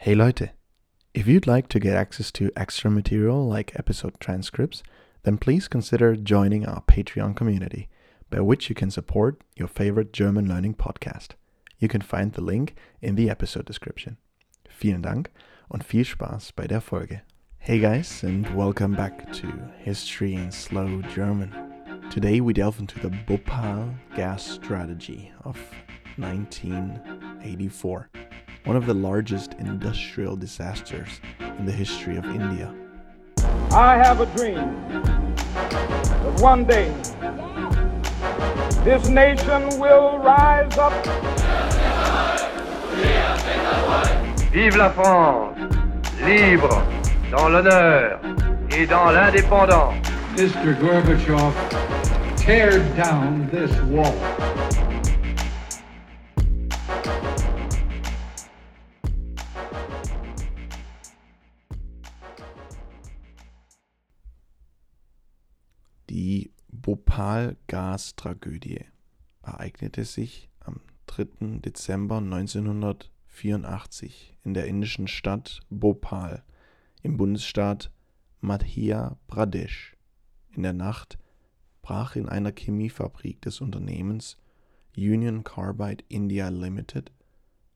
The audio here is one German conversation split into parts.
Hey Leute, if you'd like to get access to extra material like episode transcripts, then please consider joining our Patreon community, by which you can support your favorite German learning podcast. You can find the link in the episode description. Vielen Dank und viel Spaß bei der Folge. Hey guys, and welcome back to History in Slow German. Today we delve into the Bhopal gas strategy of 1984, one of the largest industrial disasters in the history of India. I have a dream that one day this nation will rise up. Vive la France, libre, dans l'honneur et dans l'indépendance. Mr. Gorbachev, tear down this wall. Die Bhopal-Gas-Tragödie ereignete sich am 3. Dezember 1984 in der indischen Stadt Bhopal im Bundesstaat Madhya Pradesh. In der Nacht brach in einer Chemiefabrik des Unternehmens Union Carbide India Limited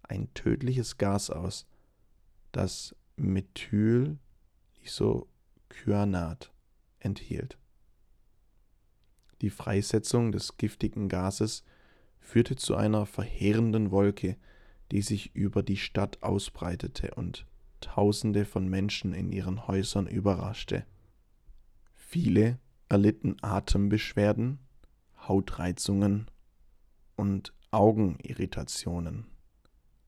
ein tödliches Gas aus, das Methylisocyanat enthielt. Die Freisetzung des giftigen Gases führte zu einer verheerenden Wolke, die sich über die Stadt ausbreitete und Tausende von Menschen in ihren Häusern überraschte. Viele erlitten Atembeschwerden, Hautreizungen und Augenirritationen.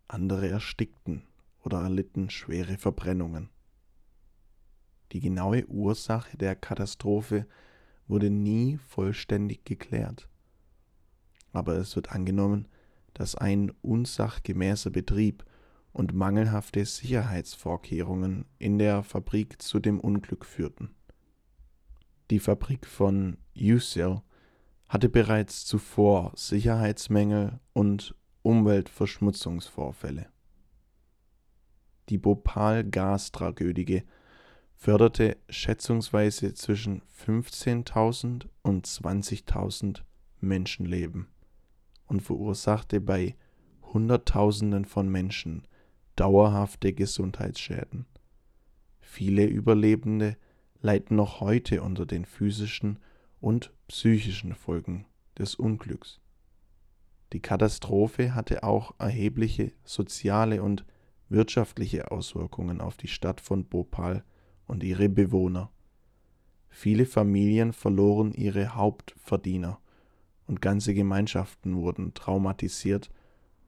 Andere erstickten oder erlitten schwere Verbrennungen. Die genaue Ursache der Katastrophe wurde nie vollständig geklärt. Aber es wird angenommen, dass ein unsachgemäßer Betrieb und mangelhafte Sicherheitsvorkehrungen in der Fabrik zu dem Unglück führten. Die Fabrik von Usil hatte bereits zuvor Sicherheitsmängel und Umweltverschmutzungsvorfälle. Die Bhopal-Gastragödie förderte schätzungsweise zwischen 15.000 und 20.000 Menschenleben und verursachte bei Hunderttausenden von Menschen dauerhafte Gesundheitsschäden. Viele Überlebende leiden noch heute unter den physischen und psychischen Folgen des Unglücks. Die Katastrophe hatte auch erhebliche soziale und wirtschaftliche Auswirkungen auf die Stadt von Bhopal und ihre Bewohner. Viele Familien verloren ihre Hauptverdiener und ganze Gemeinschaften wurden traumatisiert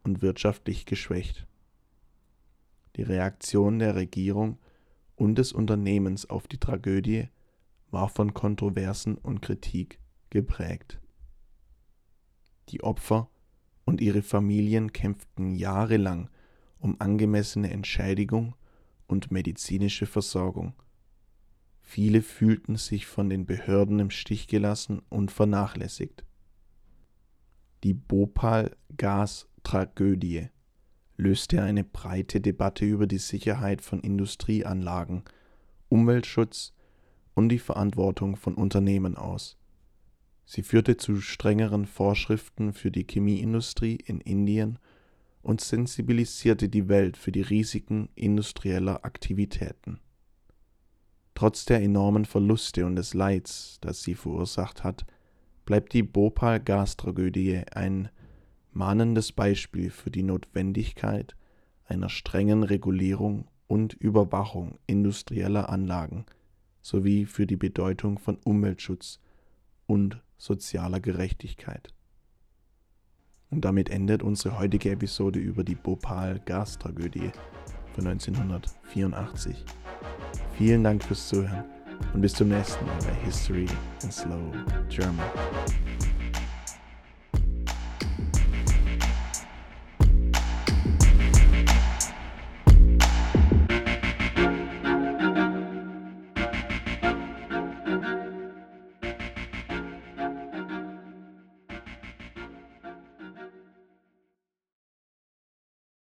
und wirtschaftlich geschwächt. Die Reaktion der Regierung und des Unternehmens auf die Tragödie war von Kontroversen und Kritik geprägt. Die Opfer und ihre Familien kämpften jahrelang um angemessene Entschädigung und medizinische Versorgung. Viele fühlten sich von den Behörden im Stich gelassen und vernachlässigt. Die Bhopal-Gas-Tragödie löste eine breite Debatte über die Sicherheit von Industrieanlagen, Umweltschutz und die Verantwortung von Unternehmen aus. Sie führte zu strengeren Vorschriften für die Chemieindustrie in Indien und sensibilisierte die Welt für die Risiken industrieller Aktivitäten. Trotz der enormen Verluste und des Leids, das sie verursacht hat, bleibt die Bhopal-Gastragödie ein mahnendes Beispiel für die Notwendigkeit einer strengen Regulierung und Überwachung industrieller Anlagen sowie für die Bedeutung von Umweltschutz und sozialer Gerechtigkeit. Und damit endet unsere heutige Episode über die Bhopal-Gastragödie von 1984. Vielen Dank fürs Zuhören und bis zum nächsten Mal bei History in Slow German.